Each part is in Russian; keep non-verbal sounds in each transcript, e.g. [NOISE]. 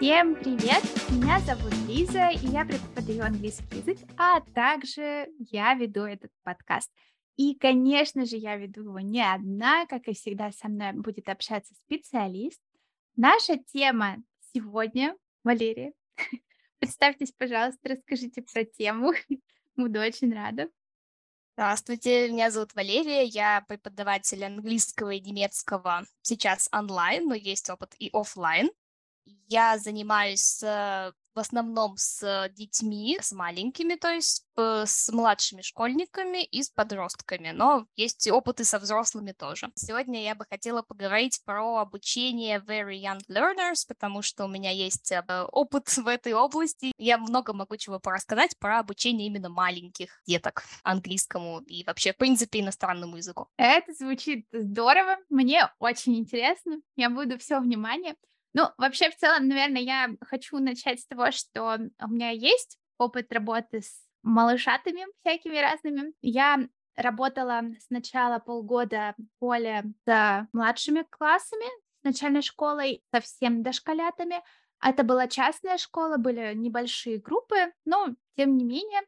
Всем привет! Меня зовут Лиза, и я преподаю английский язык, а также я веду этот подкаст. И, конечно же, я веду его не одна, как и всегда со мной будет общаться специалист. Наша тема сегодня, Валерия, [LAUGHS] представьтесь, пожалуйста, расскажите про тему. [LAUGHS] Буду очень рада. Здравствуйте, меня зовут Валерия, я преподаватель английского и немецкого сейчас онлайн, но есть опыт и офлайн. Я занимаюсь в основном с детьми, с маленькими, то есть с младшими школьниками и с подростками, но есть опыты со взрослыми тоже. Сегодня я бы хотела поговорить про обучение Very Young Learners, потому что у меня есть э, опыт в этой области. Я много могу чего порассказать про обучение именно маленьких деток английскому и вообще, в принципе, иностранному языку. Это звучит здорово, мне очень интересно, я буду все внимание. Ну, вообще, в целом, наверное, я хочу начать с того, что у меня есть опыт работы с малышатами всякими разными. Я работала сначала полгода в школе с младшими классами, с начальной школой, совсем дошколятами. Это была частная школа, были небольшие группы, но тем не менее.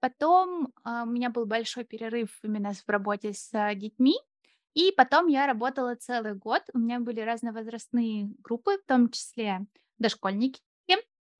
Потом э, у меня был большой перерыв именно в работе с э, детьми, и потом я работала целый год. У меня были разновозрастные группы, в том числе дошкольники.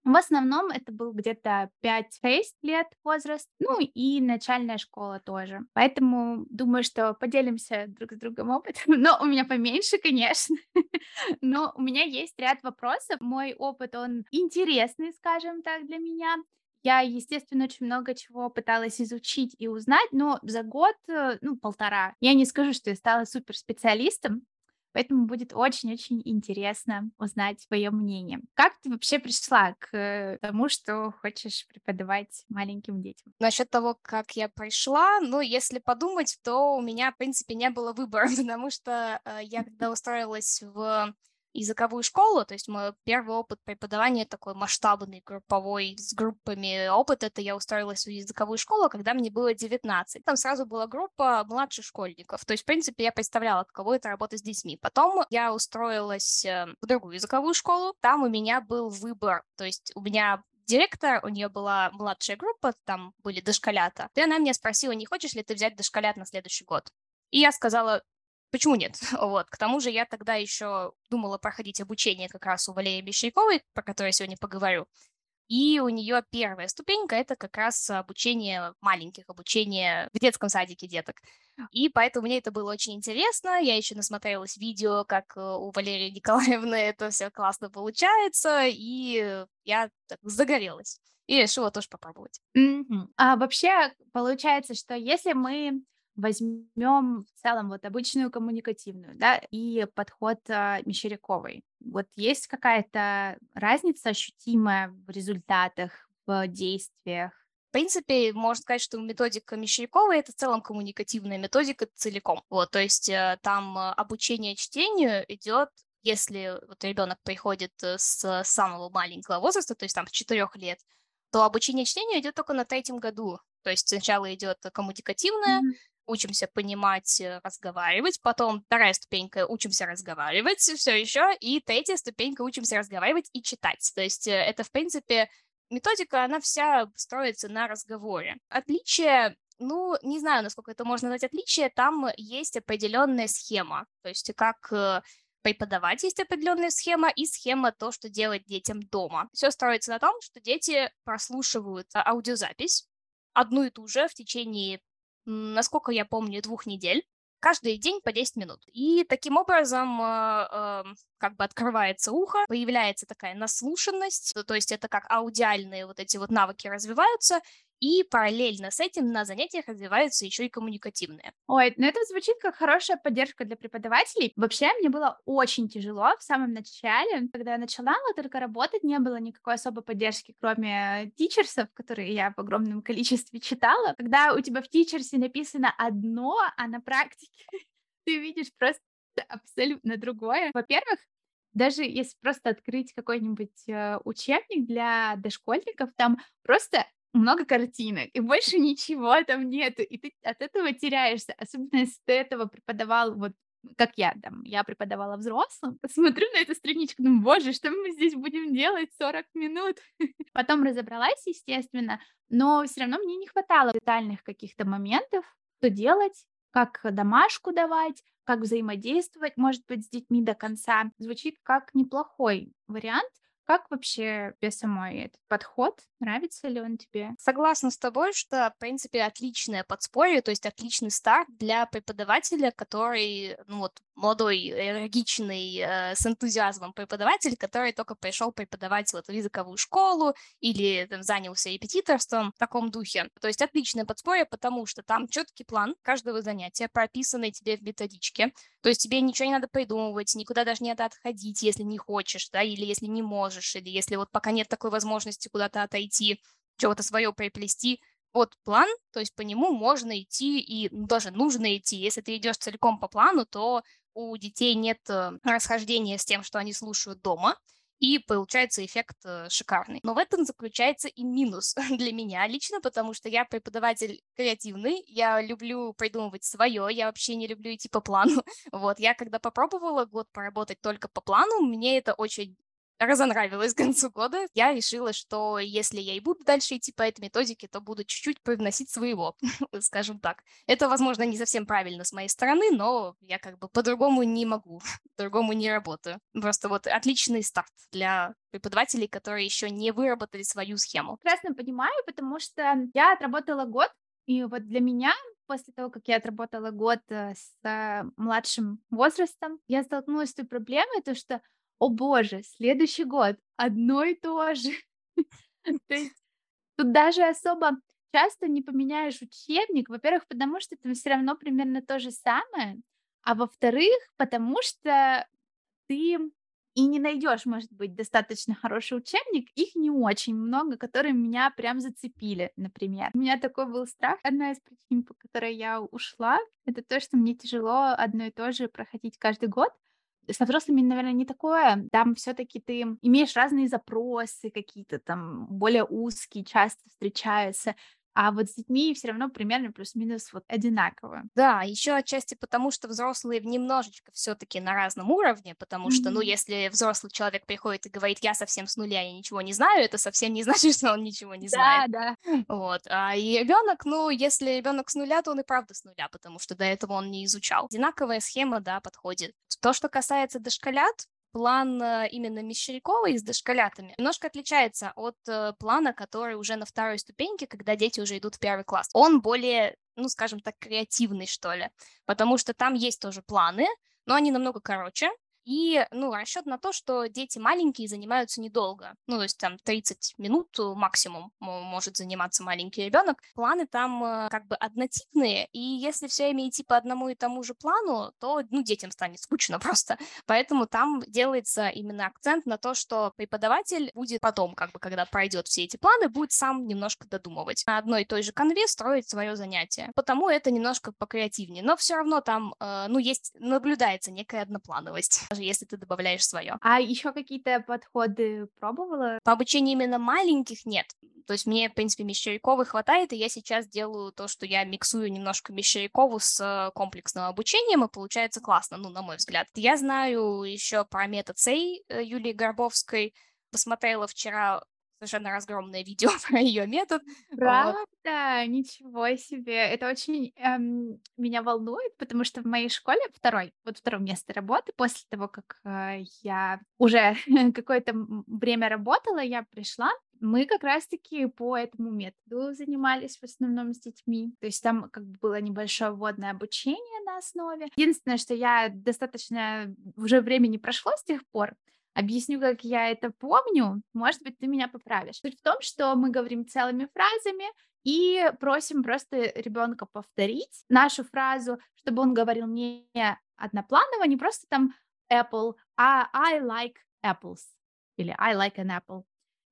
В основном это был где-то 5-6 лет возраст, ну и начальная школа тоже. Поэтому думаю, что поделимся друг с другом опытом. [LAUGHS] Но у меня поменьше, конечно. [LAUGHS] Но у меня есть ряд вопросов. Мой опыт, он интересный, скажем так, для меня. Я, естественно, очень много чего пыталась изучить и узнать, но за год, э, ну, полтора, я не скажу, что я стала суперспециалистом, Поэтому будет очень-очень интересно узнать твое мнение. Как ты вообще пришла к тому, что хочешь преподавать маленьким детям? Насчет того, как я пришла, ну, если подумать, то у меня, в принципе, не было выбора, [LAUGHS] потому что э, я когда устроилась в языковую школу, то есть мой первый опыт преподавания такой масштабный, групповой, с группами опыт, это я устроилась в языковую школу, когда мне было 19. Там сразу была группа младших школьников, то есть, в принципе, я представляла, каково это работать с детьми. Потом я устроилась э, в другую языковую школу, там у меня был выбор, то есть у меня директор, у нее была младшая группа, там были дошколята, и она меня спросила, не хочешь ли ты взять дошколят на следующий год? И я сказала, Почему нет? [LAUGHS] Вот. К тому же я тогда еще думала проходить обучение как раз у Валерии Бещейковой, про которую я сегодня поговорю. И у нее первая ступенька — это как раз обучение маленьких, обучение в детском садике деток. И поэтому мне это было очень интересно. Я еще насмотрелась видео, как э, у Валерии Николаевны это все классно получается, и я так загорелась. И решила тоже попробовать. Mm-hmm. А вообще получается, что если мы возьмем в целом вот обычную коммуникативную, да, и подход а, Мещеряковой. Вот есть какая-то разница ощутимая в результатах, в действиях? В принципе, можно сказать, что методика Мещеряковой — это в целом коммуникативная методика целиком. Вот, то есть э, там э, обучение чтению идет если вот ребенок приходит э, с самого маленького возраста, то есть там с 4 лет, то обучение чтению идет только на третьем году. То есть сначала идет коммуникативное, mm-hmm учимся понимать, э, разговаривать, потом вторая ступенька учимся разговаривать все еще, и третья ступенька учимся разговаривать и читать. То есть э, это, в принципе, методика, она вся строится на разговоре. Отличие ну, не знаю, насколько это можно назвать отличие, там есть определенная схема, то есть как э, преподавать есть определенная схема и схема то, что делать детям дома. Все строится на том, что дети прослушивают аудиозапись, одну и ту же в течение насколько я помню, двух недель, каждый день по 10 минут. И таким образом э, э, как бы открывается ухо, появляется такая наслушанность, то есть это как аудиальные вот эти вот навыки развиваются, и параллельно с этим на занятиях развиваются еще и коммуникативные. Ой, ну это звучит как хорошая поддержка для преподавателей. Вообще, мне было очень тяжело в самом начале. Когда я начала только работать, не было никакой особой поддержки, кроме тичерсов, которые я в огромном количестве читала. Когда у тебя в тичерсе написано одно, а на практике [LAUGHS] ты видишь просто абсолютно другое. Во-первых, даже если просто открыть какой-нибудь э, учебник для дошкольников, там просто много картинок, и больше ничего там нету, и ты от этого теряешься, особенно если ты этого преподавал вот как я там, я преподавала взрослым, [LAUGHS] смотрю на эту страничку, ну, боже, что мы здесь будем делать 40 минут? [LAUGHS] Потом разобралась, естественно, но все равно мне не хватало детальных каких-то моментов, что делать, как домашку давать, как взаимодействовать, может быть, с детьми до конца. Звучит как неплохой вариант, как вообще тебе самой этот подход? Нравится ли он тебе? Согласна с тобой, что, в принципе, отличное подспорье, то есть отличный старт для преподавателя, который, ну вот, молодой, энергичный, э, с энтузиазмом преподаватель, который только пришел преподавать вот в языковую школу или там, занялся репетиторством в таком духе. То есть отличное подспорье, потому что там четкий план каждого занятия, прописанный тебе в методичке. То есть тебе ничего не надо придумывать, никуда даже не надо отходить, если не хочешь, да, или если не можешь, или если вот пока нет такой возможности куда-то отойти, чего-то свое приплести, вот план, то есть по нему можно идти и ну, даже нужно идти. Если ты идешь целиком по плану, то у детей нет э, расхождения с тем, что они слушают дома, и получается эффект э, шикарный. Но в этом заключается и минус [LAUGHS] для меня лично, потому что я преподаватель креативный, я люблю придумывать свое, я вообще не люблю идти по плану. [LAUGHS] Вот, я когда попробовала год поработать только по плану, мне это очень разонравилось [LAUGHS] к концу года, я решила, что если я и буду дальше идти по этой методике, то буду чуть-чуть привносить своего, [LAUGHS] скажем так. Это, возможно, не совсем правильно с моей стороны, но я как бы по-другому не могу, [LAUGHS] по-другому не работаю. Просто вот отличный старт для преподавателей, которые еще не выработали свою схему. Прекрасно понимаю, потому что я отработала год, и вот для меня после того, как я отработала год э, с э, младшим возрастом, я столкнулась с той проблемой, то что о боже, следующий год одно и то же. [LAUGHS] То есть тут даже особо часто не поменяешь учебник, во-первых, потому что там все равно примерно то же самое, а во-вторых, потому что ты и не найдешь, может быть, достаточно хороший учебник, их не очень много, которые меня прям зацепили, например. У меня такой был страх. Одна из причин, по которой я ушла, это то, что мне тяжело одно и то же проходить каждый год. Со взрослыми, наверное, не такое. Там все-таки ты имеешь разные запросы какие-то там более узкие, часто встречаются. А вот с детьми все равно примерно плюс-минус вот одинаково. Да, еще отчасти потому, что взрослые немножечко все-таки на разном уровне, потому mm-hmm. что, ну, если взрослый человек приходит и говорит, я совсем с нуля, я ничего не знаю, это совсем не [LAUGHS] значит, что он ничего не знает. Да, да. Вот. А и ребенок, ну, если ребенок с нуля, то он и правда с нуля, потому что до этого он не изучал. Одинаковая схема, да, подходит. То, что касается дошколят, план э, именно Мещеряковой с дошколятами немножко отличается от э, плана, который уже на второй ступеньке, когда дети уже идут в первый класс. Он более, ну, скажем так, креативный, что ли, потому что там есть тоже планы, но они намного короче, и, ну, расчет на то, что дети маленькие занимаются недолго. Ну, то есть там 30 минут максимум может заниматься маленький ребенок. Планы там э, как бы однотипные, и если все время идти по одному и тому же плану, то, ну, детям станет скучно [LAUGHS] просто. Поэтому там делается именно акцент на то, что преподаватель будет потом, как бы, когда пройдет все эти планы, будет сам немножко додумывать. На одной и той же конве строить свое занятие. Потому это немножко покреативнее. Но все равно там, э, ну, есть, наблюдается некая одноплановость даже если ты добавляешь свое. А еще какие-то подходы пробовала? По обучению именно маленьких нет. То есть мне, в принципе, Мещеряковой хватает, и я сейчас делаю то, что я миксую немножко Мещерякову с э, комплексным обучением, и получается классно, ну, на мой взгляд. Я знаю еще про метод Сей э, Юлии Горбовской, посмотрела вчера совершенно разгромное видео [LAUGHS] про ее метод. Правда? Вот. Ничего себе. Это очень эм, меня волнует, потому что в моей школе второй, вот второе место работы, после того, как э, я уже [LAUGHS] какое-то время работала, я пришла, мы как раз-таки по этому методу занимались в основном с детьми. То есть там как бы было небольшое вводное обучение на основе. Единственное, что я достаточно уже времени прошло с тех пор, Объясню, как я это помню. Может быть, ты меня поправишь. Суть в том, что мы говорим целыми фразами и просим просто ребенка повторить нашу фразу, чтобы он говорил не однопланово, не просто там apple, а I like apples или I like an apple.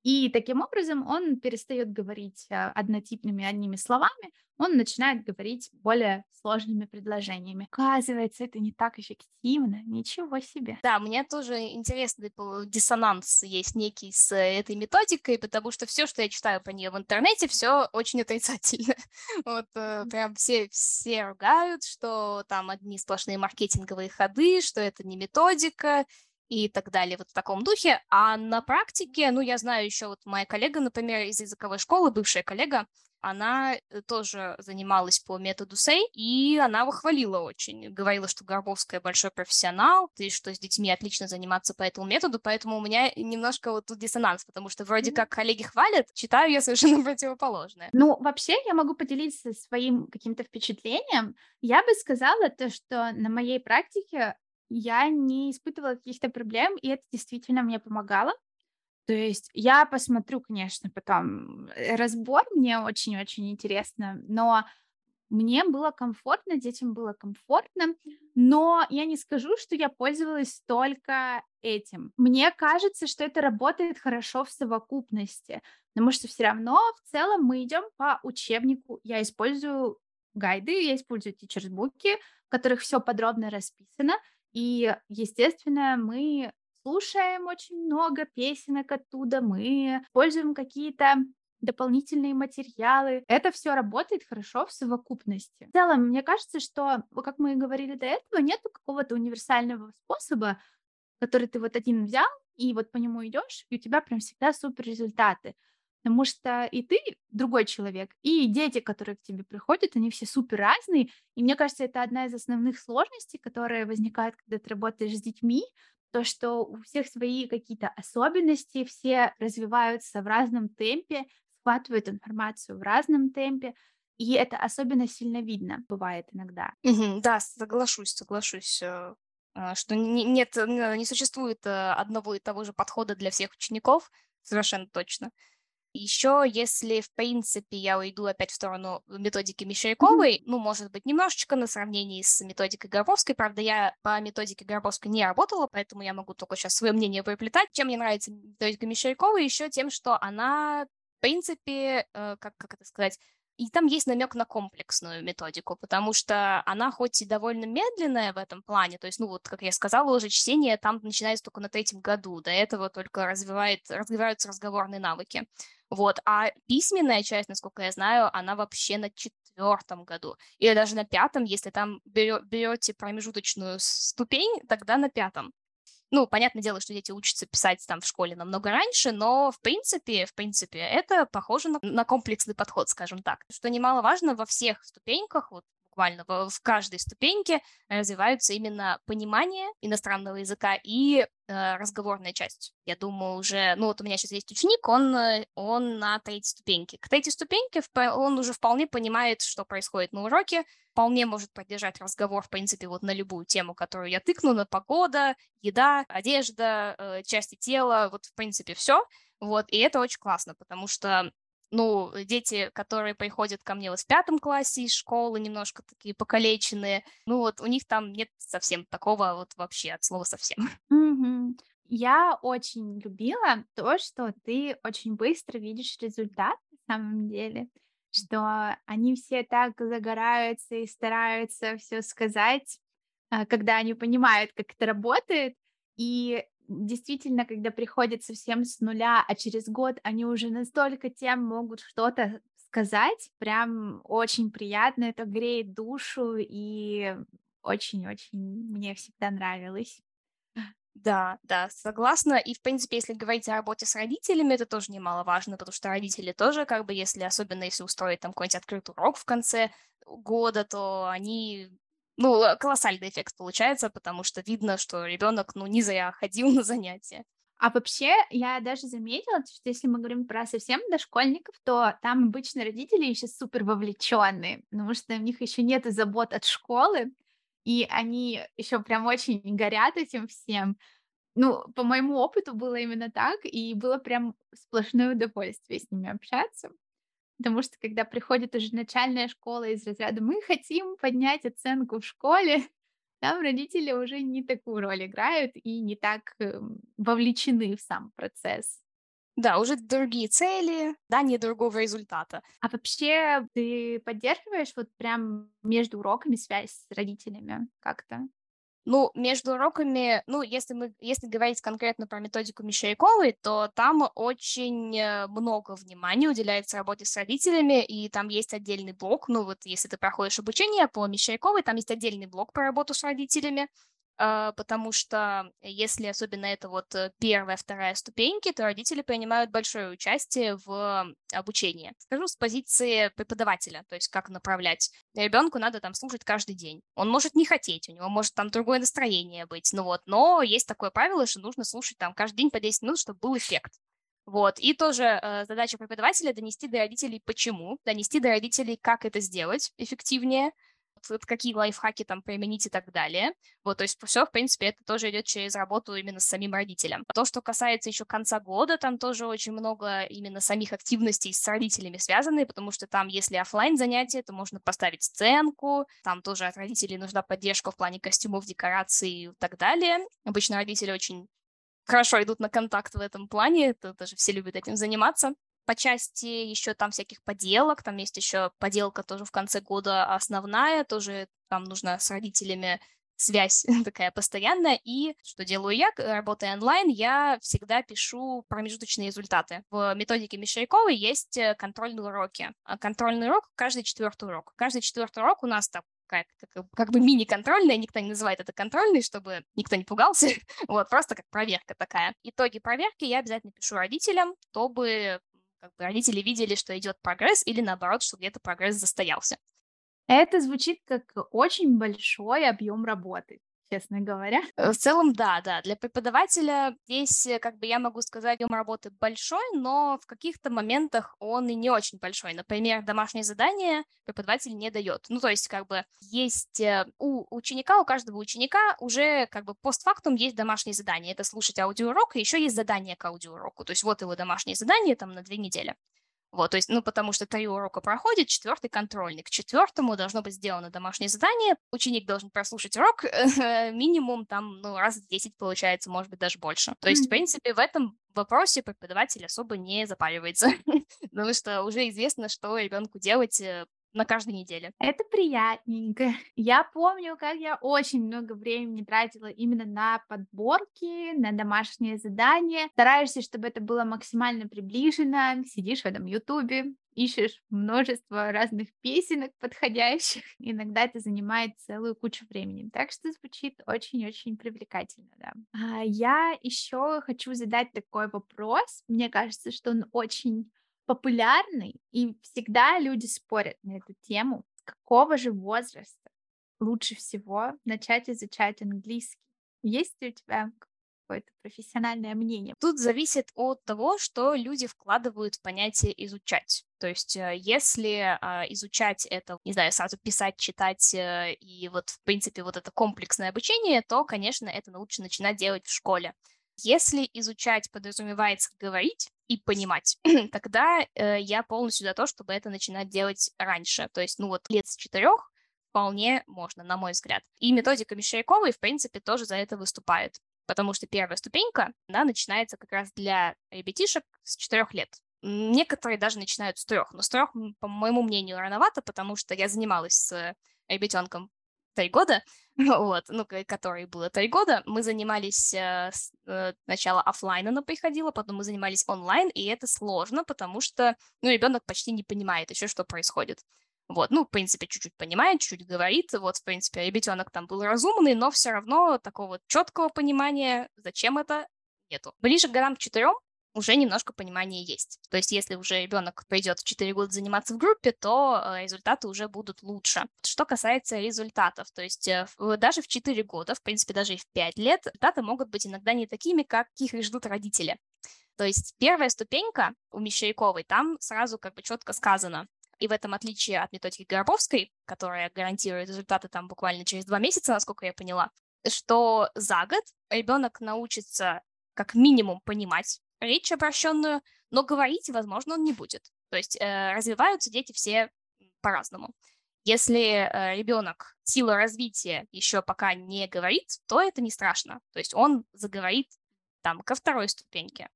И таким образом он перестает говорить э, однотипными одними словами, он начинает говорить более сложными предложениями. Оказывается, это не так эффективно. Ничего себе. Да, мне тоже интересный диссонанс есть некий с этой методикой, потому что все, что я читаю по ней в интернете, все очень отрицательно. [LAUGHS] Вот э, прям все, все ругают, что там одни сплошные маркетинговые ходы, что это не методика, и так далее, вот в таком духе. А на практике, ну, я знаю еще вот моя коллега, например, из языковой школы, бывшая коллега, она э, тоже занималась по методу Сей, и она выхвалила очень. Говорила, что Горбовская большой профессионал, и что с детьми отлично заниматься по этому методу, поэтому у меня немножко вот тут диссонанс, потому что вроде как коллеги хвалят, читаю я совершенно [LAUGHS] противоположное. Ну, вообще, я могу поделиться своим каким-то впечатлением. Я бы сказала то, что на моей практике я не испытывала каких-то проблем, и это действительно мне помогало. То есть я посмотрю, конечно, потом э, разбор, мне очень-очень интересно, но мне было комфортно, детям было комфортно, но я не скажу, что я пользовалась только этим. Мне кажется, что это работает хорошо в совокупности, потому что все равно в целом мы идем по учебнику. Я использую гайды, я использую тичерсбуки, в которых все подробно расписано, и, естественно, мы слушаем очень много песенок оттуда, мы используем какие-то дополнительные материалы. Это все работает хорошо в совокупности. В целом, мне кажется, что, как мы и говорили до этого, нет какого-то универсального способа, который ты вот один взял, и вот по нему идешь, и у тебя прям всегда супер результаты. Потому что и ты другой человек, и дети, которые к тебе приходят, они все супер разные. И мне кажется, это одна из основных сложностей, которые возникают, когда ты работаешь с детьми, то, что у всех свои какие-то особенности, все развиваются в разном темпе, схватывают информацию в разном темпе, и это особенно сильно видно, бывает иногда. Угу, да, соглашусь, соглашусь, э, э, что не, нет, не существует э, одного и того же подхода для всех учеников, совершенно точно. Еще, если, в принципе, я уйду опять в сторону методики Мещеряковой, mm-hmm. ну, может быть, немножечко на сравнении с методикой Горбовской. Правда, я по методике Горбовской не работала, поэтому я могу только сейчас свое мнение приплетать. Чем мне нравится методика Мещеряковой? Еще тем, что она, в принципе, э, как, как это сказать, и там есть намек на комплексную методику, потому что она хоть и довольно медленная в этом плане, то есть, ну вот, как я сказала, уже чтение там начинается только на третьем году, до этого только развивает, развиваются разговорные навыки. Вот, а письменная часть, насколько я знаю, она вообще на четвертом году. Или даже на пятом, если там берете промежуточную ступень, тогда на пятом. Ну, понятное дело, что дети учатся писать там в школе намного раньше, но в принципе, в принципе, это похоже на, на комплексный подход, скажем так. Что немаловажно, во всех ступеньках, вот буквально в каждой ступеньке развиваются именно понимание иностранного языка и э, разговорная часть. Я думаю, уже, ну вот у меня сейчас есть ученик, он, э, он на третьей ступеньке. К третьей ступеньке он уже вполне понимает, что происходит на уроке, вполне может поддержать разговор, в принципе, вот на любую тему, которую я тыкну, на погода, еда, одежда, э, части тела, вот в принципе все. Вот, и это очень классно, потому что ну, дети, которые приходят ко мне вот в пятом классе из школы, немножко такие покалеченные, ну вот у них там нет совсем такого вот вообще от слова совсем. [LAUGHS] Mm-hmm. Я очень любила то, что ты очень быстро видишь результат на самом деле, что они все так загораются и стараются все сказать, а, когда они понимают, как это работает, и действительно, когда приходят совсем с нуля, а через год они уже настолько тем могут что-то сказать, прям очень приятно, это греет душу и очень-очень мне всегда нравилось. Да, да, согласна. И, в принципе, если говорить о работе с родителями, это тоже немаловажно, потому что родители тоже, как бы, если, особенно если устроить там какой-нибудь открытый урок в конце года, то они ну, э, колоссальный эффект получается, потому что видно, что ребенок, ну, не зря ходил [LAUGHS] на занятия. А вообще, я даже заметила, что если мы говорим про совсем дошкольников, то там обычно родители еще супер вовлеченные, потому что у них еще нет забот от школы, и они еще прям очень горят этим всем. Ну, по моему опыту было именно так, и было прям сплошное удовольствие с ними общаться. Потому что когда приходит уже начальная школа из разряда «мы хотим поднять оценку в школе», [LAUGHS] там родители уже не такую роль играют и не так эм, вовлечены в сам процесс. Да, уже другие цели, да, не другого результата. А вообще ты поддерживаешь вот прям между уроками связь с родителями как-то? Ну, между уроками, ну, если мы, если говорить конкретно про методику Мещеряковой, то там очень э, много внимания уделяется работе с родителями, и там есть отдельный блок, ну, вот если ты проходишь обучение по Мещеряковой, там есть отдельный блок по работу с родителями, потому что если особенно это вот э, первая, вторая ступеньки, то родители принимают большое участие в обучении. Скажу с позиции преподавателя, то есть как направлять. Ребенку надо там слушать каждый день. Он может не хотеть, у него может там другое настроение быть, ну вот, но есть такое правило, что нужно слушать там каждый день по 10 минут, чтобы был эффект. Вот. И тоже э, задача преподавателя донести до родителей почему, донести до родителей, как это сделать эффективнее, какие лайфхаки там применить и так далее. Вот, то есть все, в принципе, это тоже идет через работу именно с самим родителем. То, что касается еще конца года, там тоже очень много именно самих активностей с родителями связаны, потому что там, если офлайн занятия, то можно поставить сценку, там тоже от родителей нужна поддержка в плане костюмов, декораций и так далее. Обычно родители очень хорошо идут на контакт в этом плане, это даже все любят этим заниматься по части еще там всяких поделок, там есть еще поделка тоже в конце года основная, тоже там нужно с родителями связь [LAUGHS] такая постоянная. И что делаю я, работая онлайн, я всегда пишу промежуточные результаты. В методике Мещеряковой есть э, контрольные уроки. А контрольный урок каждый четвертый урок. Каждый четвертый урок у нас так как, как, как бы мини-контрольная, никто не называет это контрольной, чтобы никто не пугался, [LAUGHS] вот, просто как проверка такая. Итоги проверки я обязательно пишу родителям, чтобы как бы родители видели, что идет прогресс, или наоборот, что где-то прогресс застоялся. Это звучит как очень большой объем работы честно говоря. Э, в целом, да, да. Для преподавателя здесь, э, как бы я могу сказать, объем работы большой, но в каких-то моментах он и не очень большой. Например, домашнее задание преподаватель не дает. Ну, то есть, как бы есть э, у ученика, у каждого ученика уже как бы постфактум есть домашнее задание. Это слушать аудиоурок, и еще есть задание к аудиоуроку. То есть вот его домашнее задание там на две недели. Вот, то есть, ну, потому что три урока проходит, четвертый контрольный. К четвертому должно быть сделано домашнее задание, ученик должен прослушать урок [LAUGHS] минимум там, ну, раз в 10 получается, может быть, даже больше. То есть, в принципе, в этом вопросе преподаватель особо не запаривается, [LAUGHS] потому что уже известно, что ребенку делать э, на каждой неделе. Это приятненько. [LAUGHS] Я помню, как я очень много времени тратила именно на подборки, на домашние задания. Стараешься, чтобы это было максимально приближено. Сидишь в этом Ютубе, ищешь множество разных песенок подходящих. [LAUGHS] Иногда это занимает целую кучу времени. Так что звучит очень-очень привлекательно, да. А я еще хочу задать такой вопрос. Мне кажется, что он очень популярный, и всегда люди спорят на эту тему, какого же возраста лучше всего начать изучать английский. Есть ли у тебя какое-то профессиональное мнение? Тут зависит от того, что люди вкладывают в понятие изучать. То есть, э, если э, изучать это, не знаю, сразу писать, читать э, и вот, в принципе, вот это комплексное обучение, то, конечно, это лучше начинать делать в школе. Если изучать подразумевается говорить и понимать, тогда э, я полностью за то, чтобы это начинать делать раньше. То есть, ну вот лет с четырех вполне можно, на мой взгляд. И методика Мещеряковой, в принципе, тоже за это выступает. Потому что первая ступенька, она начинается как раз для ребятишек с четырех лет. Некоторые даже начинают с трех, но с трех, по моему мнению, рановато, потому что я занималась с ребятенком три года, вот, ну, который было три года, мы занимались э, э, сначала офлайн она приходила, потом мы занимались онлайн, и это сложно, потому что, ну, ребенок почти не понимает еще, что происходит. Вот, ну, в принципе, чуть-чуть понимает, чуть-чуть говорит. Вот, в принципе, ребятенок там был разумный, но все равно такого четкого понимания, зачем это, нету. Ближе к годам к четырем уже немножко понимания есть. То есть если уже ребенок придет в 4 года заниматься в группе, то э, результаты уже будут лучше. Что касается результатов, то есть э, даже в 4 года, в принципе, даже и в 5 лет, результаты могут быть иногда не такими, каких их ждут родители. То есть первая ступенька у Мещеряковой, там сразу как бы четко сказано, и в этом отличие от методики Горобовской, которая гарантирует результаты там буквально через два месяца, насколько я поняла, что за год ребенок научится как минимум понимать речь обращенную, но говорить, возможно, он не будет. То есть э, развиваются дети все по-разному. Если э, ребенок сила развития еще пока не говорит, то это не страшно. То есть он заговорит там ко второй ступеньке,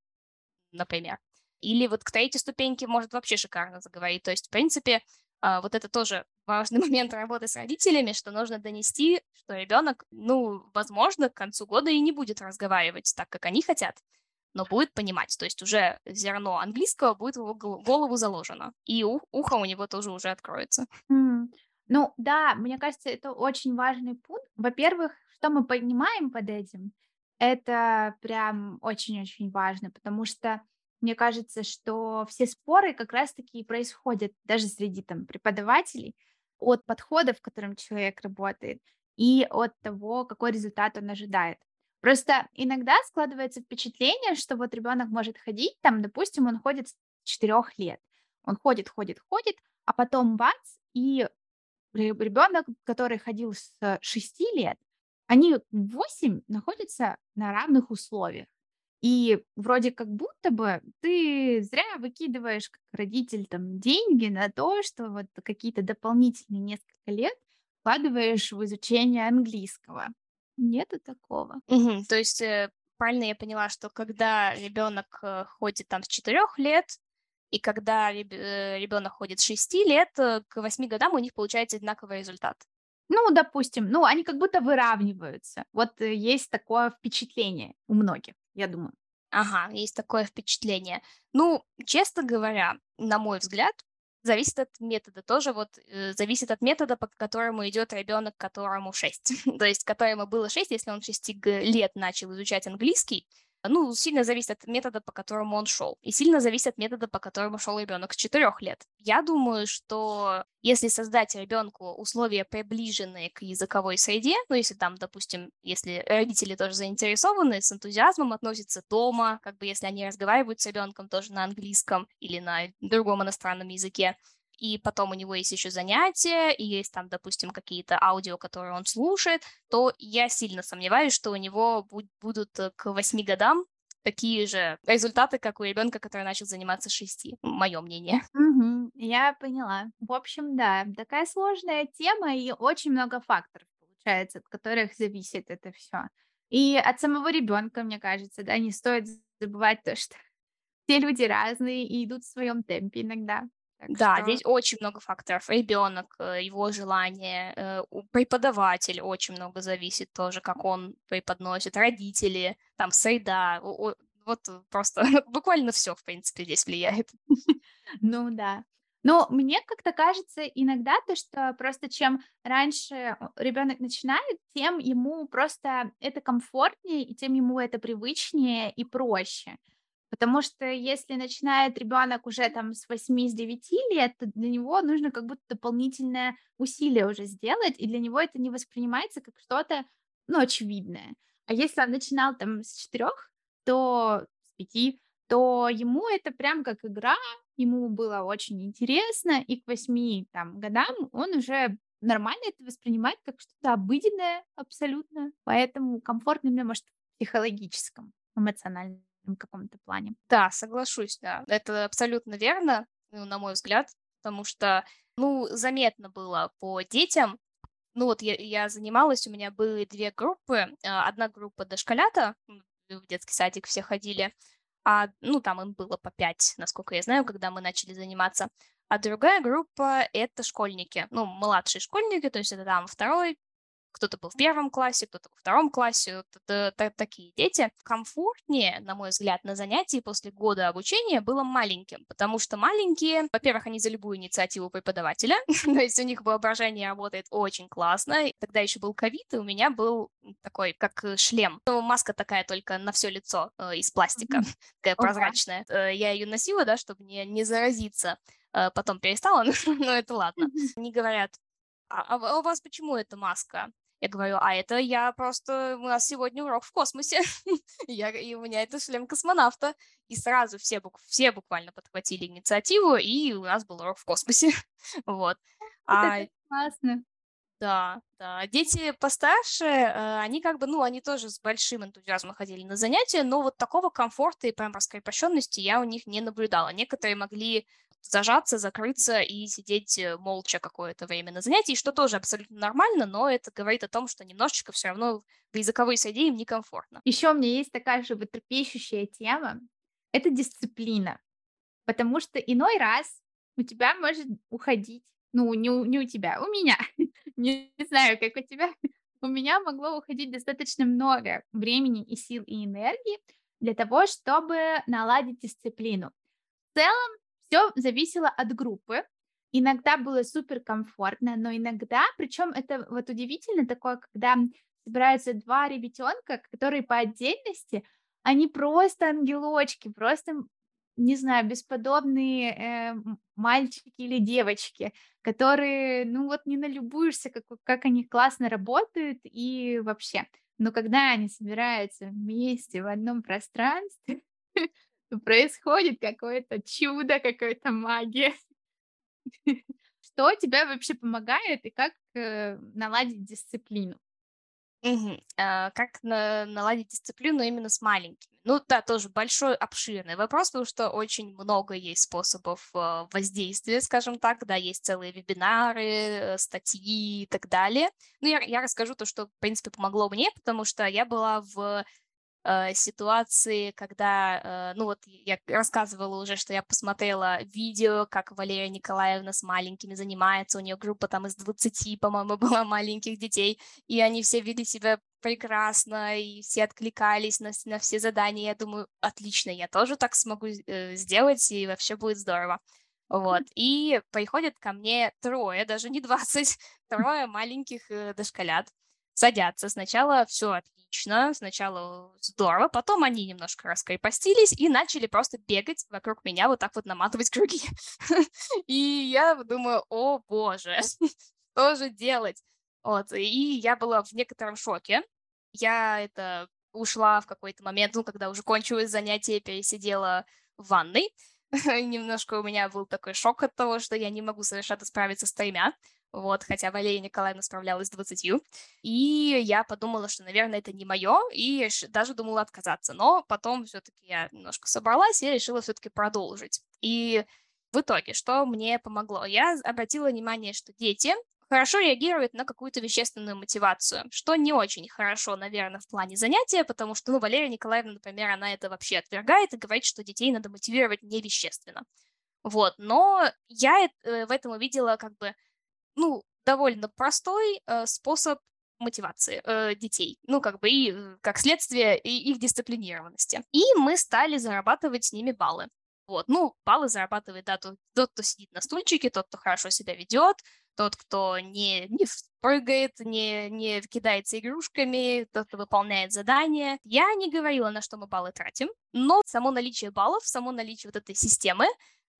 например. Или вот к третьей ступеньке может вообще шикарно заговорить. То есть, в принципе, а, вот это тоже важный [LAUGHS] момент работы с родителями, что нужно донести, что ребенок, ну, возможно, к концу года и не будет разговаривать так, как они хотят, но будет понимать. То есть уже зерно английского будет в его голову заложено, и ухо у него тоже уже откроется. Mm. Ну да, мне кажется, это очень важный пункт. Во-первых, что мы понимаем под этим, это прям очень-очень важно, потому что мне кажется, что все споры как раз-таки происходят даже среди там преподавателей от подхода, в котором человек работает, и от того, какой результат он ожидает. Просто иногда складывается впечатление, что вот ребенок может ходить, там, допустим, он ходит с четырех лет. Он ходит, ходит, ходит, а потом бац, и ребенок, который ходил с шести лет, они в 8 находятся на равных условиях. И вроде как будто бы ты зря выкидываешь как родитель там деньги на то, что вот какие-то дополнительные несколько лет вкладываешь в изучение английского. Нету такого. Угу, то есть э, правильно я поняла, что когда ребенок э, ходит там с 4 лет, и когда ребенок э, ходит с 6 лет, к 8 годам у них получается одинаковый результат. Ну, допустим, ну, они как будто выравниваются. Вот есть такое впечатление у многих я думаю. Ага, есть такое впечатление. Ну, честно говоря, на мой взгляд, зависит от метода тоже, вот э, зависит от метода, по которому идет ребенок, которому 6. [LAUGHS] То есть, которому было 6, если он 6 лет начал изучать английский, ну, сильно зависит от метода, по которому он шел. И сильно зависит от метода, по которому шел ребенок с четырех лет. Я думаю, что если создать ребенку условия, приближенные к языковой среде, ну, если там, допустим, если родители тоже заинтересованы, с энтузиазмом относятся дома, как бы если они разговаривают с ребенком тоже на английском или на другом иностранном языке, и потом у него есть еще занятия, и есть там, допустим, какие-то аудио, которые он слушает, то я сильно сомневаюсь, что у него будут э, к восьми годам такие же результаты, как у ребенка, который начал заниматься шести, мое мнение. Угу, я поняла. В общем, да, такая сложная тема и очень много факторов, получается, от которых зависит это все. И от самого ребенка, мне кажется, да, не стоит забывать то, что все люди разные и идут в своем темпе иногда. Так да, что... здесь очень много факторов. Ребенок, э, его желание, э, преподаватель очень много зависит тоже, как он преподносит, родители, там среда, вот просто [LAUGHS] буквально все, в принципе, здесь влияет. Ну да. Но мне как-то кажется иногда то, что просто чем раньше ребенок начинает, тем ему просто это комфортнее, и тем ему это привычнее и проще. Потому что если начинает ребенок уже там с 8 с 9 лет, то для него нужно как будто дополнительное усилие уже сделать, и для него это не воспринимается как что-то, ну, очевидное. А если он начинал там с 4, то с 5, то ему это прям как игра, ему было очень интересно, и к 8 там, годам он уже нормально это воспринимает как что-то обыденное абсолютно. Поэтому комфортно именно, может, психологическом, эмоциональном каком-то плане. Да, соглашусь, да. Это абсолютно верно, ну, на мой взгляд, потому что, ну, заметно было по детям, ну вот я, я занималась, у меня были две группы. А, одна группа дошколята, в детский садик все ходили, а, ну, там им было по пять, насколько я знаю, когда мы начали заниматься. А другая группа — это школьники, ну, младшие школьники, то есть это там второй, кто-то был в первом классе, кто-то во втором классе, вот такие дети. Комфортнее, на мой взгляд, на занятии после года обучения было маленьким, потому что маленькие, во-первых, они за любую инициативу преподавателя, [LAUGHS] то есть у них воображение работает очень классно. Тогда еще был ковид, и у меня был такой, как э, шлем. Ну, маска такая только на все лицо э, из пластика, [LAUGHS] такая прозрачная. Э, я ее носила, да, чтобы не, не заразиться потом перестала, [LAUGHS] но это ладно. Они говорят, а, а у вас почему эта маска? Я говорю, а это я просто, у нас сегодня урок в космосе, [LAUGHS] я, и у меня это шлем космонавта. И сразу все, все буквально подхватили инициативу, и у нас был урок в космосе. [LAUGHS] вот. А, классно. Да, да. Дети постарше, э, они как бы, ну, они тоже с большим энтузиазмом ходили на занятия, но вот такого комфорта и прям раскрепощенности я у них не наблюдала. Некоторые могли зажаться, закрыться и сидеть э, молча какое-то время на занятии, что тоже абсолютно нормально, но это говорит о том, что немножечко все равно в языковой среде им некомфортно. Еще у меня есть такая же животрепещущая тема. Это дисциплина. потому что иной раз у тебя может уходить, ну, не у, не у тебя, у меня, не, [LAUGHS] не знаю, как у тебя, у меня могло уходить достаточно много времени и сил и энергии для того, чтобы наладить дисциплину. В целом все зависело от группы. Иногда было супер комфортно, но иногда, причем это вот удивительно такое, когда собираются два ребятенка, которые по отдельности, они просто ангелочки, просто не знаю, бесподобные э, мальчики или девочки, которые, ну вот не налюбуешься, как, как они классно работают и вообще. Но когда они собираются вместе в одном пространстве, [LAUGHS] происходит какое-то чудо, какая-то магия. [LAUGHS] Что тебе вообще помогает и как э, наладить дисциплину? А, как на наладить дисциплину именно с маленькими? Ну да, тоже большой, обширный вопрос, потому что очень много есть способов а, воздействия, скажем так, да, есть целые вебинары, э, статьи и так далее. Ну, я, я расскажу то, что, в принципе, помогло мне, потому что я была в ситуации, когда, э, ну вот я рассказывала уже, что я посмотрела видео, как Валерия Николаевна с маленькими занимается, у нее группа там из 20, по-моему, [LAUGHS] была маленьких детей, и они все вели себя прекрасно, и все откликались на, на все задания. Я думаю, отлично, я тоже так смогу э, сделать, и вообще будет здорово. Вот, и приходят ко мне трое, даже не 20, [LAUGHS] трое маленьких э, дошколят, садятся. Сначала все отлично, сначала здорово, потом они немножко раскрепостились и начали просто бегать вокруг меня, вот так вот наматывать круги. [LAUGHS] И я думаю, о боже, [LAUGHS] что же делать? Вот, и я была в некотором шоке. Я это ушла в какой-то момент, ну, когда уже кончилось занятие, пересидела в ванной. [LAUGHS] Немножко у меня был такой шок от того, что я не могу совершенно справиться с тремя вот, хотя Валерия Николаевна справлялась с 20. И я подумала, что, наверное, это не мое, и даже думала отказаться. Но потом все-таки я немножко собралась и решила все-таки продолжить. И в итоге, что мне помогло? Я обратила внимание, что дети хорошо реагируют на какую-то вещественную мотивацию, что не очень хорошо, наверное, в плане занятия, потому что, ну, Валерия Николаевна, например, она это вообще отвергает и говорит, что детей надо мотивировать невещественно. Вот, но я э, в этом увидела как бы ну, довольно простой э, способ мотивации э, детей, ну, как бы и э, как следствие и их дисциплинированности. И мы стали зарабатывать с ними баллы. Вот, ну, баллы зарабатывает, да, тот, тот, кто сидит на стульчике, тот, кто хорошо себя ведет, тот, кто не, не прыгает, не, не кидается игрушками, тот, кто выполняет задания. Я не говорила, на что мы баллы тратим, но само наличие баллов, само наличие вот этой системы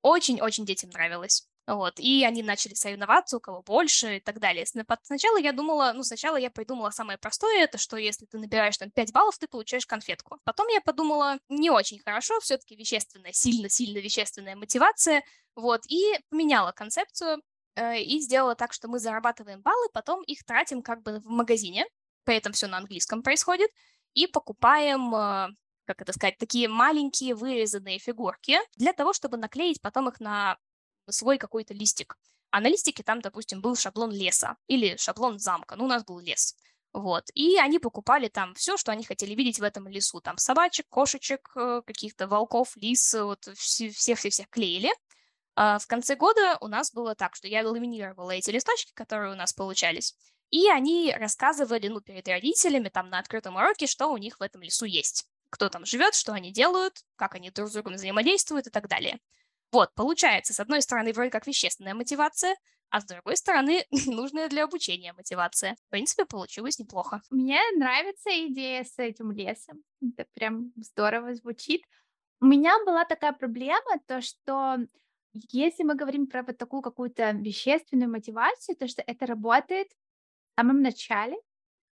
очень-очень детям нравилось. Вот, и они начали соревноваться, у кого больше и так далее. Сначала я думала, ну, сначала я придумала самое простое, это что если ты набираешь там 5 баллов, ты получаешь конфетку. Потом я подумала, не очень хорошо, все-таки вещественная, сильно-сильно вещественная мотивация, вот, и поменяла концепцию э, и сделала так, что мы зарабатываем баллы, потом их тратим как бы в магазине, при этом все на английском происходит, и покупаем э, как это сказать, такие маленькие вырезанные фигурки для того, чтобы наклеить потом их на свой какой-то листик. А на листике там, допустим, был шаблон леса или шаблон замка. Ну, у нас был лес. Вот. И они покупали там все, что они хотели видеть в этом лесу. Там собачек, кошечек, э, каких-то волков, лис, вот всех-всех-всех клеили. А в конце года у нас было так, что я ламинировала эти листочки, которые у нас получались, и они рассказывали, ну, перед родителями, там, на открытом уроке, что у них в этом лесу есть. Кто там живет, что они делают, как они друг с другом взаимодействуют и так далее. Вот, получается, с одной стороны, вроде как вещественная мотивация, а с другой стороны, [LAUGHS] нужная для обучения мотивация. В принципе, получилось неплохо. Мне нравится идея с этим лесом. Это прям здорово звучит. У меня была такая проблема, то что если мы говорим про вот такую какую-то вещественную мотивацию, то что это работает в самом начале,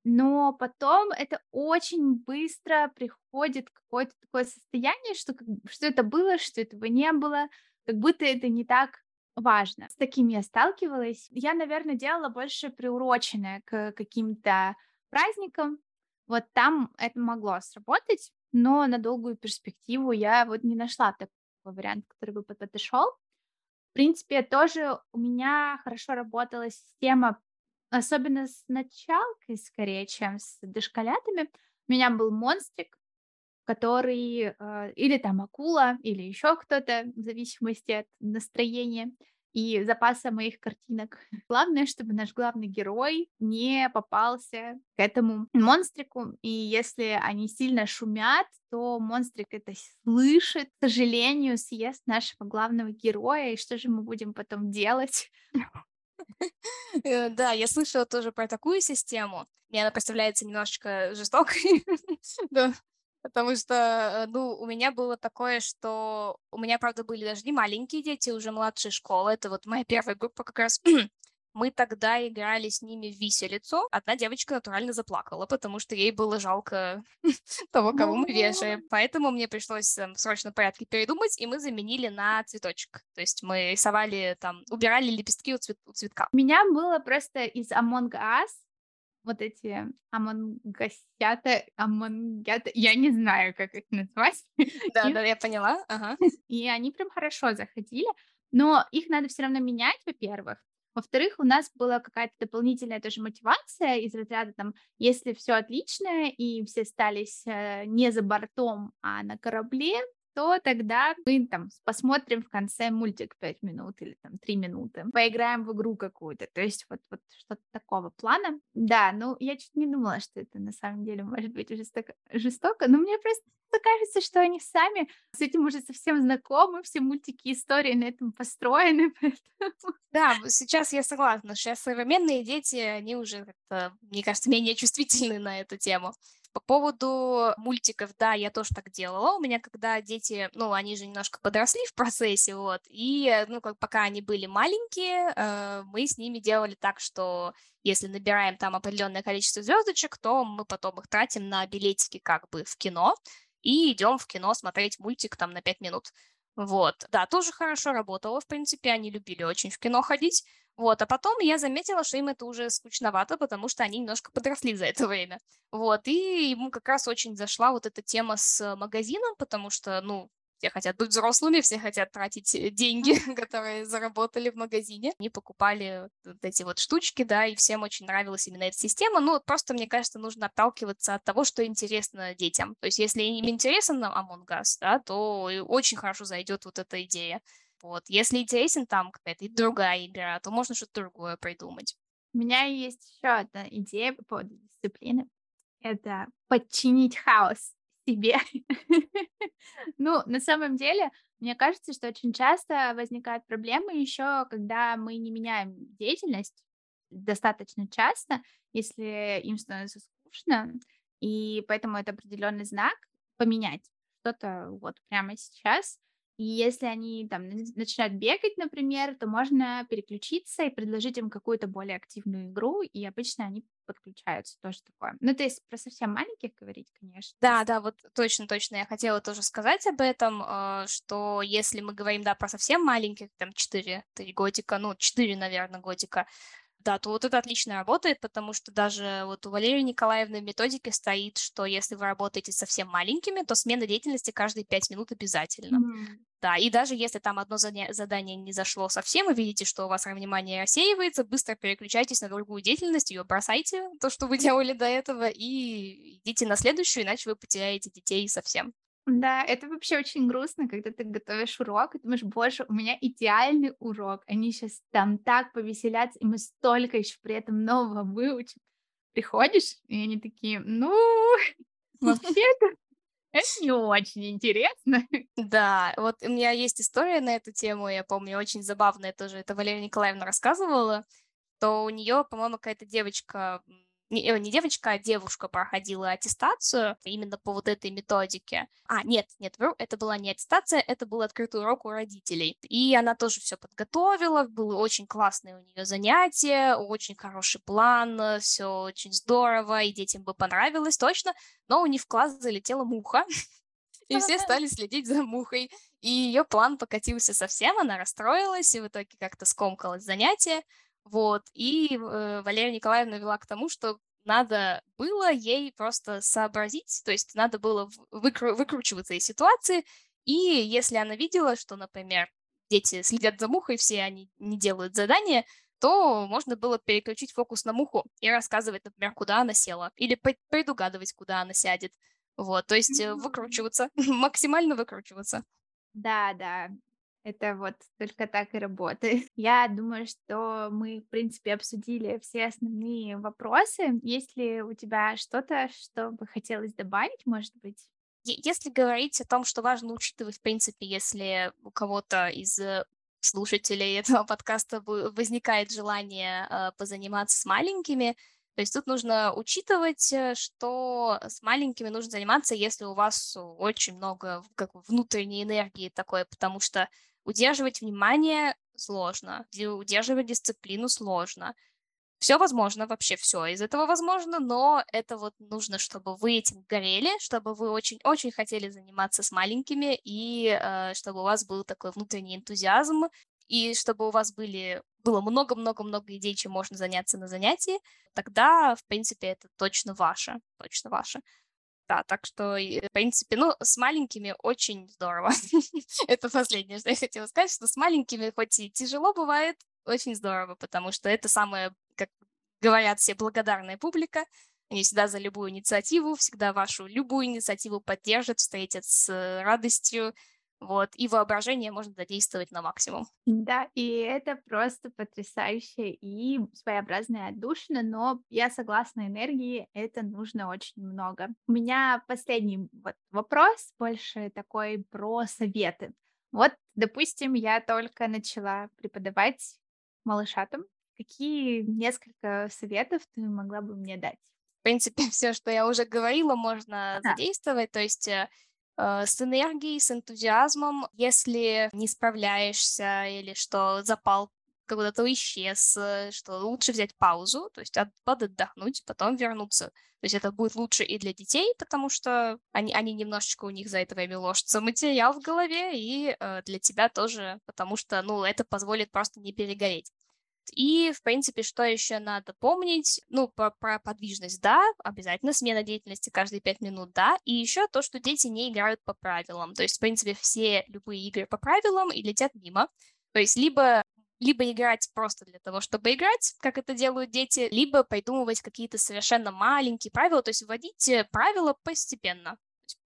но потом это очень быстро приходит какое-то такое состояние, что, что это было, что этого не было, как будто это не так важно. С таким я сталкивалась. Я, наверное, делала больше приуроченное к каким-то праздникам. Вот там это могло сработать, но на долгую перспективу я вот не нашла такой вариант, который бы подошел. В принципе, тоже у меня хорошо работала система Особенно с началкой скорее, чем с дошколятами. У меня был монстрик, который э, или там акула, или еще кто-то, в зависимости от настроения и запаса моих картинок. [LAUGHS] Главное, чтобы наш главный герой не попался к этому монстрику, и если они сильно шумят, то монстрик это слышит, к сожалению, съест нашего главного героя, и что же мы будем потом делать? [LAUGHS] Э, да, я слышала тоже про такую систему. Мне она представляется немножечко жестокой. [LAUGHS] Да, Потому что, э, ну, у меня было такое, что у меня, правда, были даже не маленькие дети, уже младшей школы. Это вот моя первая группа как раз. [CLEARS THROAT] Мы тогда играли с ними в виселицу. Одна девочка натурально заплакала, потому что ей было жалко [LAUGHS] того, кого мы вешаем. Поэтому мне пришлось эм, в срочном порядке передумать, и мы заменили на цветочек. То есть мы рисовали там, убирали лепестки у, цвет, у цветка. У меня было просто из Among Us вот эти амангасята, амангята, я не знаю, как их назвать. [LAUGHS] Да, да, я поняла. Ага. [LAUGHS] И они прям хорошо заходили, но их надо все равно менять, во-первых. Во-вторых, у нас была какая-то дополнительная тоже мотивация из разряда там, если все отлично и все остались э, не за бортом, а на корабле, то тогда мы там посмотрим в конце мультик 5 минут или там 3 минуты, поиграем в игру какую-то, то есть вот, вот что-то такого плана. Да, ну я чуть не думала, что это на самом деле может быть жестоко, жестоко но мне просто кажется, что они сами с этим уже совсем знакомы, все мультики истории на этом построены. [LAUGHS] Поэтому... Да, сейчас я согласна. Сейчас современные дети, они уже, мне кажется, менее чувствительны на эту тему. По поводу мультиков, да, я тоже так делала. У меня, когда дети, ну, они же немножко подросли в процессе, вот, и, ну, как пока они были маленькие, э, мы с ними делали так, что если набираем там определенное количество звездочек, то мы потом их тратим на билетики как бы в кино и идем в кино смотреть мультик там на 5 минут. Вот, да, тоже хорошо работало, в принципе, они любили очень в кино ходить. Вот, а потом я заметила, что им это уже скучновато, потому что они немножко подросли за это время. Вот, и ему как раз очень зашла вот эта тема с магазином, потому что, ну, все хотят быть взрослыми, все хотят тратить э, деньги, [LAUGHS] которые заработали в магазине. Они покупали вот эти вот штучки, да, и всем очень нравилась именно эта система. Ну, просто, мне кажется, нужно отталкиваться от того, что интересно детям. То есть, если им интересен Among Us, да, то очень хорошо зайдет вот эта идея. Вот. Если интересен там какая-то другая игра, то можно что-то другое придумать. У меня есть еще одна идея по поводу дисциплины. Это подчинить хаос себе. [LAUGHS] ну, на самом деле, мне кажется, что очень часто возникают проблемы еще, когда мы не меняем деятельность достаточно часто, если им становится скучно, и поэтому это определенный знак поменять что-то вот прямо сейчас, и если они там начинают бегать, например, то можно переключиться и предложить им какую-то более активную игру, и обычно они подключаются, тоже такое. Ну, то есть про совсем маленьких говорить, конечно. Да, да, вот точно, точно. Я хотела тоже сказать об этом, э, что если мы говорим, да, про совсем маленьких, там, 4, 3 годика, ну, 4, наверное, годика, да, то вот это отлично работает, потому что даже вот у Валерии Николаевны в методике стоит, что если вы работаете совсем маленькими, то смена деятельности каждые пять минут обязательно. Mm-hmm. Да, и даже если там одно задание не зашло совсем, вы видите, что у вас внимание рассеивается, быстро переключайтесь на другую деятельность, ее бросайте, то, что вы делали до этого, и идите на следующую, иначе вы потеряете детей совсем. Да, это вообще очень грустно, когда ты готовишь урок, и думаешь, боже, у меня идеальный урок, они сейчас там так повеселятся, и мы столько еще при этом нового выучим. Приходишь, и они такие, ну, [LAUGHS] вообще-то это не очень интересно. [LAUGHS] Да, вот у меня есть история на эту тему, я помню, очень забавная тоже, это Валерия Николаевна рассказывала, то у нее, по-моему, какая-то девочка не, э, не девочка, а девушка проходила аттестацию именно по вот этой методике. А, нет, нет, это была не аттестация, это был открытый урок у родителей. И она тоже все подготовила, было очень классное у нее занятие, очень хороший план, все очень здорово, и детям бы понравилось точно, но у них в класс залетела муха, [LAUGHS] и все стали следить за мухой. И ее план покатился совсем, она расстроилась, и в итоге как-то скомкалось занятие. Вот. И э, Валерия Николаевна вела к тому, что надо было ей просто сообразить, то есть надо было выкру- выкручиваться из ситуации, и если она видела, что, например, дети следят за мухой, все они не делают задания, то можно было переключить фокус на муху и рассказывать, например, куда она села, или предугадывать, куда она сядет. Вот, то есть mm-hmm. выкручиваться, [LAUGHS] максимально выкручиваться. Да, да, это вот только так и работает. [LAUGHS] Я думаю, что мы, в принципе, обсудили все основные вопросы. Есть ли у тебя что-то, что бы хотелось добавить, может быть? Если говорить о том, что важно учитывать, в принципе, если у кого-то из э, слушателей [LAUGHS] этого подкаста возникает желание э, позаниматься с маленькими, то есть тут нужно учитывать, э, что с маленькими нужно заниматься, если у вас очень много как внутренней энергии такой, потому что удерживать внимание сложно, удерживать дисциплину сложно. Все возможно, вообще все из этого возможно, но это вот нужно, чтобы вы этим горели, чтобы вы очень-очень хотели заниматься с маленькими, и э, чтобы у вас был такой внутренний энтузиазм, и чтобы у вас были, было много-много-много идей, чем можно заняться на занятии, тогда, в принципе, это точно ваше, точно ваше. Да, так что, в принципе, ну, с маленькими очень здорово. [LAUGHS] это последнее, что я хотела сказать, что с маленькими хоть и тяжело бывает, очень здорово, потому что это самая, как говорят все, благодарная публика. Они всегда за любую инициативу, всегда вашу любую инициативу поддержат, встретят с радостью, вот, и воображение можно задействовать на максимум. Да, и это просто потрясающе и своеобразная отдушина, но я согласна, энергии это нужно очень много. У меня последний вот вопрос, больше такой про советы. Вот, допустим, я только начала преподавать малышатам. Какие несколько советов ты могла бы мне дать? В принципе, [LAUGHS] все, что я уже говорила, можно да. задействовать. То есть э, с энергией, с энтузиазмом. Если не справляешься или что запал куда-то исчез, э, что лучше взять паузу, то есть от, подотдохнуть, потом вернуться. То есть это будет лучше и для детей, потому что они, они немножечко у них за это время ложится материал в голове, и э, для тебя тоже, потому что, ну, это позволит просто не перегореть. И, в принципе, что еще надо помнить? Ну, про, про подвижность, да, обязательно смена деятельности каждые пять минут, да, и еще то, что дети не играют по правилам. То есть, в принципе, все любые игры по правилам и летят мимо. То есть, либо либо играть просто для того, чтобы играть, как это делают дети, либо придумывать какие-то совершенно маленькие правила, то есть вводить э, правила постепенно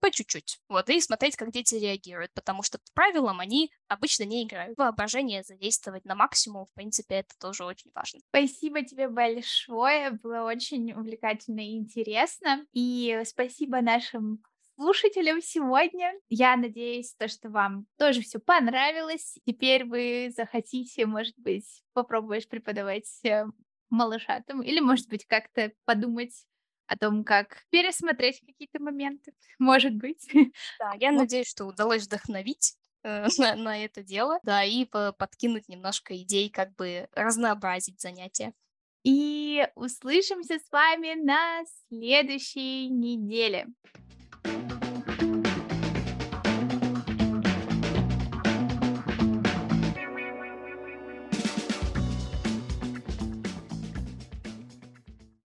по чуть-чуть. Вот, и смотреть, как дети реагируют, потому что по правилам они обычно не играют. Воображение задействовать на максимум, в принципе, это тоже очень важно. Спасибо тебе большое, было очень увлекательно и интересно. И спасибо нашим слушателям сегодня. Я надеюсь, то, что вам тоже все понравилось. Теперь вы захотите, может быть, попробовать преподавать э, малышатам или, может быть, как-то подумать о том, как пересмотреть какие-то моменты, [LAUGHS] может быть. [LAUGHS] Да, я вот. надеюсь, что удалось вдохновить э, [LAUGHS] на, на это дело, да, и подкинуть немножко идей, как бы разнообразить занятия. И услышимся с вами на следующей неделе. thank you